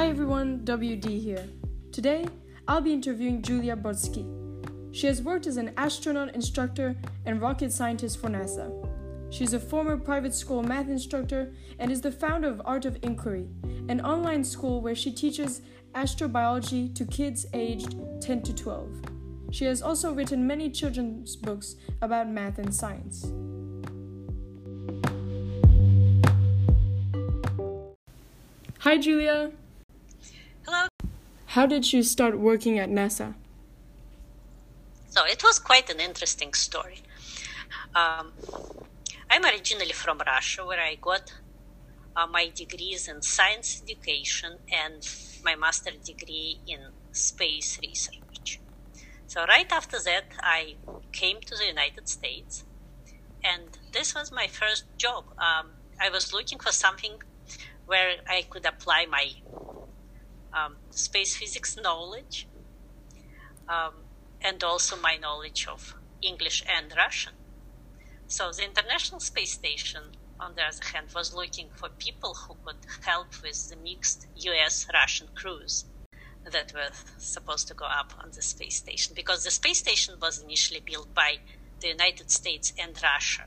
Hi everyone, WD here. Today, I'll be interviewing Julia Brodsky. She has worked as an astronaut instructor and rocket scientist for NASA. She's a former private school math instructor and is the founder of Art of Inquiry, an online school where she teaches astrobiology to kids aged 10 to 12. She has also written many children's books about math and science. Hi, Julia. How did you start working at NASA? So it was quite an interesting story. Um, I'm originally from Russia, where I got uh, my degrees in science education and my master degree in space research. So right after that, I came to the United States, and this was my first job. Um, I was looking for something where I could apply my um, space physics knowledge um, and also my knowledge of English and Russian. So the International Space Station, on the other hand, was looking for people who could help with the mixed US Russian crews that were supposed to go up on the space station because the space station was initially built by the United States and Russia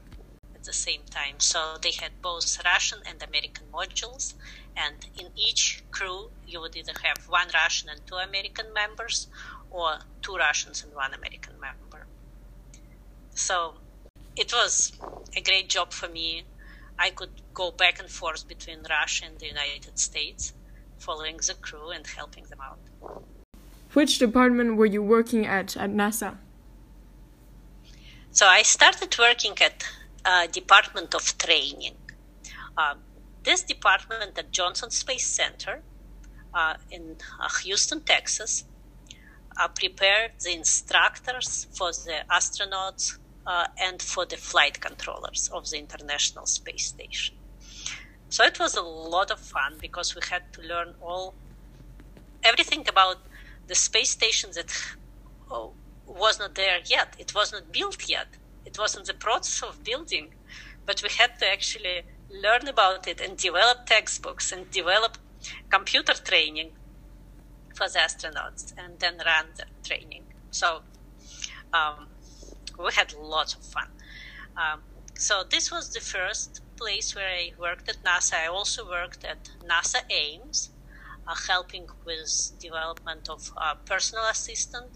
at the same time. So they had both Russian and American modules, and in each crew, you would either have one Russian and two American members, or two Russians and one American member. So it was a great job for me. I could go back and forth between Russia and the United States, following the crew and helping them out. Which department were you working at at NASA? So I started working at uh, Department of Training. Uh, this department at Johnson Space Center uh, in uh, Houston, Texas, uh, prepared the instructors for the astronauts uh, and for the flight controllers of the International Space Station. So it was a lot of fun because we had to learn all everything about the space station that oh, was not there yet. It was not built yet it was in the process of building, but we had to actually learn about it and develop textbooks and develop computer training for the astronauts and then run the training. So um, we had lots of fun. Um, so this was the first place where I worked at NASA. I also worked at NASA Ames, uh, helping with development of a personal assistant,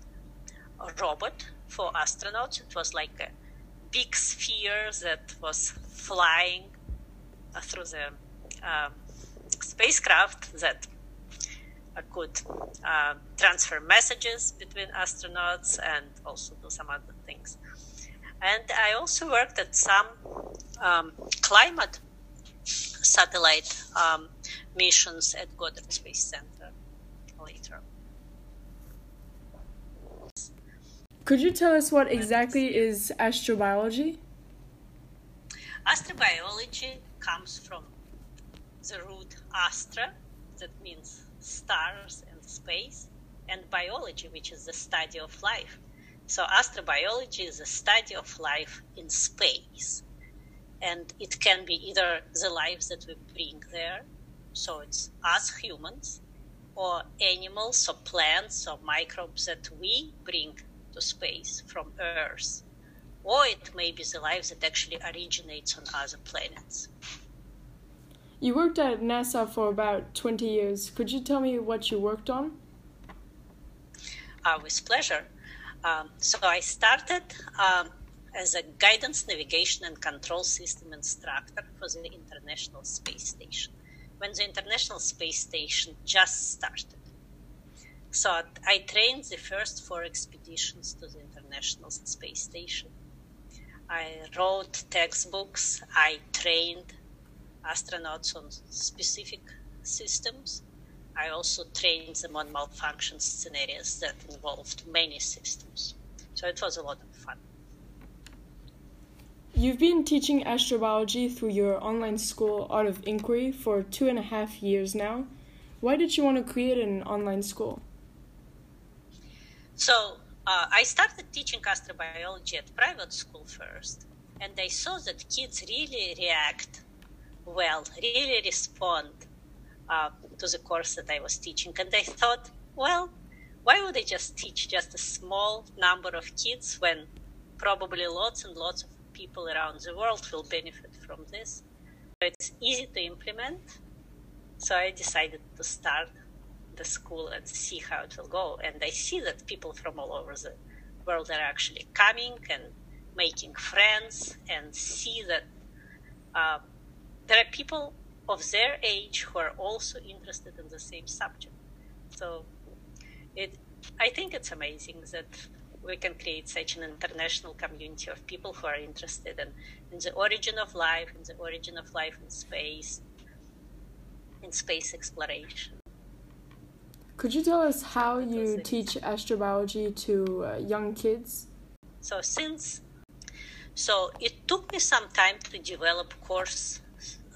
a robot for astronauts. It was like a big sphere that was flying uh, through the um, spacecraft that uh, could uh, transfer messages between astronauts and also do some other things. And I also worked at some um, climate satellite um, missions at Goddard Space Center later. Could you tell us what exactly is astrobiology? Astrobiology comes from the root astra, that means stars and space, and biology, which is the study of life. So, astrobiology is the study of life in space. And it can be either the lives that we bring there, so it's us humans, or animals or plants or microbes that we bring to space from Earth, or it may be the life that actually originates on other planets. You worked at NASA for about 20 years. Could you tell me what you worked on? Uh, with pleasure. Um, so I started um, as a guidance, navigation, and control system instructor for the International Space Station when the International Space Station just started. So I trained the first four expeditions to the International Space Station. I wrote textbooks. I trained astronauts on specific systems. I also trained them on malfunction scenarios that involved many systems. So it was a lot of fun. You've been teaching astrobiology through your online school, Art of Inquiry, for two and a half years now. Why did you want to create an online school? So uh, I started teaching astrobiology at private school first, and I saw that kids really react well, really respond uh, to the course that I was teaching. And I thought, well, why would I just teach just a small number of kids when probably lots and lots of people around the world will benefit from this? It's easy to implement. So I decided to start the school and see how it will go. And I see that people from all over the world are actually coming and making friends and see that uh, there are people of their age who are also interested in the same subject. So it, I think it's amazing that we can create such an international community of people who are interested in, in the origin of life, in the origin of life in space, in space exploration. Could you tell us how you teach astrobiology to uh, young kids? So since so it took me some time to develop course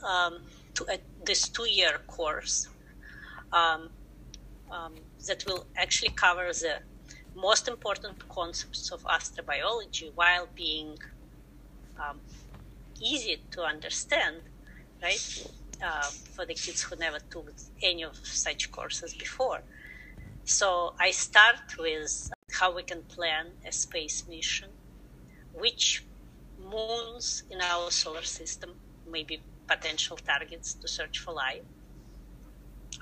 um, to uh, this two-year course um, um, that will actually cover the most important concepts of astrobiology while being um, easy to understand, right? Uh, for the kids who never took any of such courses before. So I start with how we can plan a space mission, which moons in our solar system may be potential targets to search for life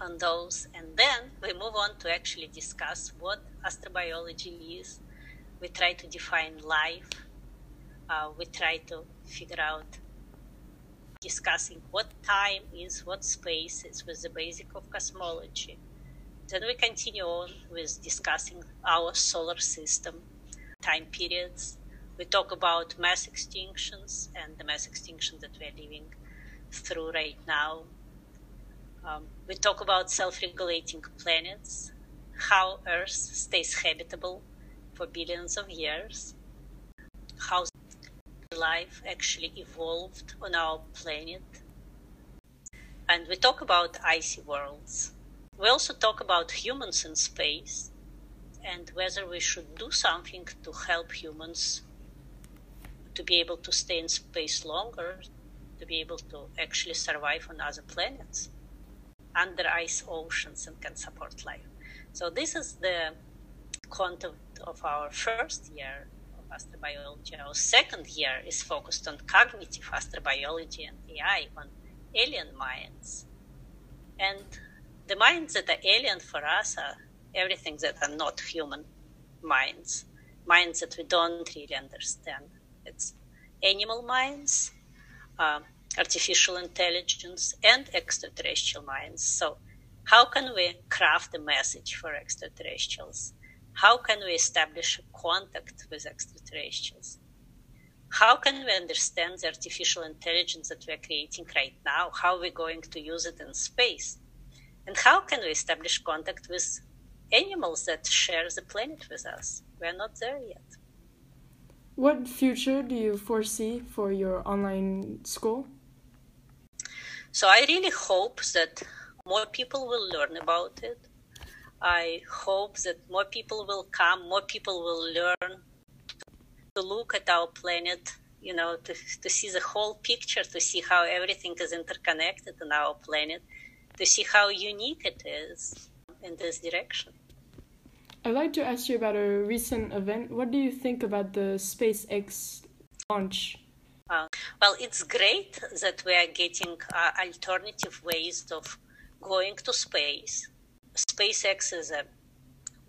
on those. And then we move on to actually discuss what astrobiology is. We try to define life. Uh, we try to figure out discussing what time is, what space is with the basic of cosmology. Then we continue on with discussing our solar system, time periods. We talk about mass extinctions and the mass extinction that we're living through right now. Um, we talk about self regulating planets, how Earth stays habitable for billions of years, how life actually evolved on our planet. And we talk about icy worlds. We also talk about humans in space and whether we should do something to help humans to be able to stay in space longer, to be able to actually survive on other planets, under ice oceans, and can support life. So, this is the content of our first year astrobiology. Our second year is focused on cognitive astrobiology and AI, on alien minds. And the minds that are alien for us are everything that are not human minds, minds that we don't really understand. It's animal minds, uh, artificial intelligence, and extraterrestrial minds. So, how can we craft a message for extraterrestrials? How can we establish contact with extraterrestrials? How can we understand the artificial intelligence that we are creating right now? How are we going to use it in space? And how can we establish contact with animals that share the planet with us? We're not there yet. What future do you foresee for your online school? So I really hope that more people will learn about it I hope that more people will come, more people will learn to look at our planet, you know, to, to see the whole picture, to see how everything is interconnected on our planet, to see how unique it is in this direction. I'd like to ask you about a recent event. What do you think about the SpaceX launch? Uh, well, it's great that we are getting uh, alternative ways of going to space SpaceX is a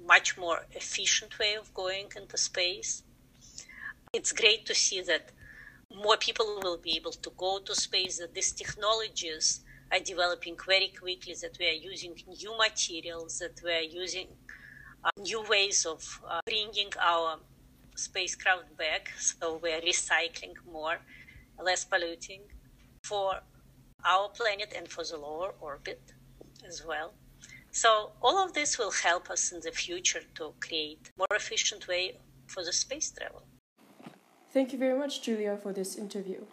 much more efficient way of going into space. It's great to see that more people will be able to go to space, that these technologies are developing very quickly, that we are using new materials, that we are using uh, new ways of uh, bringing our spacecraft back. So we are recycling more, less polluting for our planet and for the lower orbit as well. So all of this will help us in the future to create more efficient way for the space travel. Thank you very much, Julia, for this interview.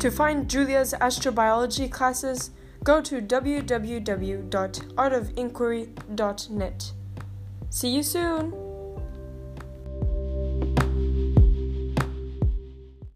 To find Julia's astrobiology classes, go to www.artofinquiry.net. See you soon!